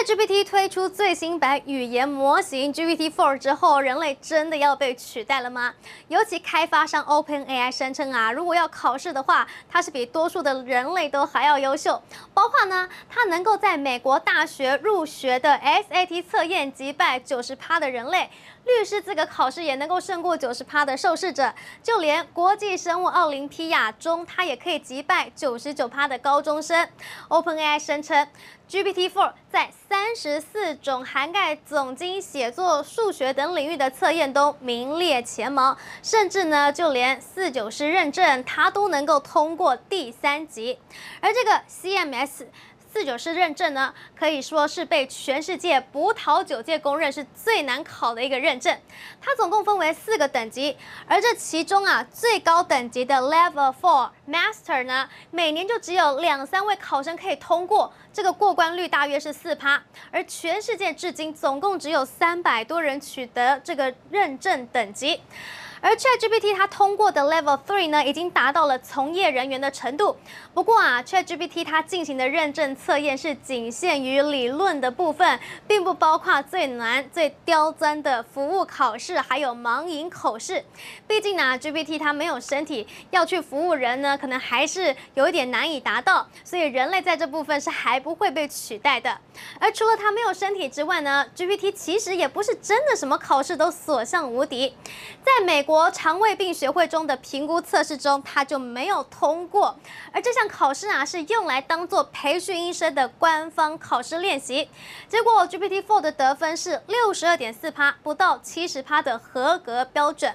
GPT 推出最新版语言模型 GPT-4 之后，人类真的要被取代了吗？尤其开发商 OpenAI 声称啊，如果要考试的话，它是比多数的人类都还要优秀。包括呢，它能够在美国大学入学的 SAT 测验击败九十趴的人类，律师资格考试也能够胜过九十趴的受试者，就连国际生物奥林匹亚中，它也可以击败九十九趴的高中生。OpenAI 声称。GPT-4 在三十四种涵盖总经、写作、数学等领域的测验都名列前茅，甚至呢，就连四九师认证它都能够通过第三级，而这个 CMS。四九师认证呢，可以说是被全世界葡萄酒界公认是最难考的一个认证。它总共分为四个等级，而这其中啊，最高等级的 Level Four Master 呢，每年就只有两三位考生可以通过，这个过关率大约是四趴。而全世界至今总共只有三百多人取得这个认证等级。而 ChatGPT 它通过的 Level Three 呢，已经达到了从业人员的程度。不过啊，ChatGPT 它进行的认证测验是仅限于理论的部分，并不包括最难、最刁钻的服务考试，还有盲饮口试。毕竟呢，GPT 它没有身体，要去服务人呢，可能还是有一点难以达到。所以人类在这部分是还不会被取代的。而除了它没有身体之外呢，GPT 其实也不是真的什么考试都所向无敌。在美国。肠胃病学会中的评估测试中，他就没有通过。而这项考试啊，是用来当做培训医生的官方考试练习。结果 GPT-4 的得分是六十二点四趴，不到七十趴的合格标准。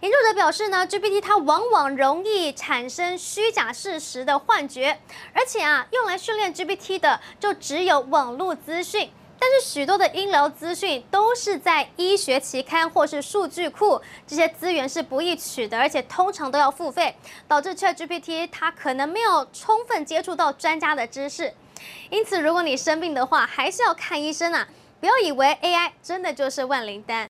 研究者表示呢，GPT 它往往容易产生虚假事实的幻觉，而且啊，用来训练 GPT 的就只有网络资讯。但是许多的医疗资讯都是在医学期刊或是数据库，这些资源是不易取得，而且通常都要付费，导致 ChatGPT 它可能没有充分接触到专家的知识。因此，如果你生病的话，还是要看医生啊！不要以为 AI 真的就是万灵丹。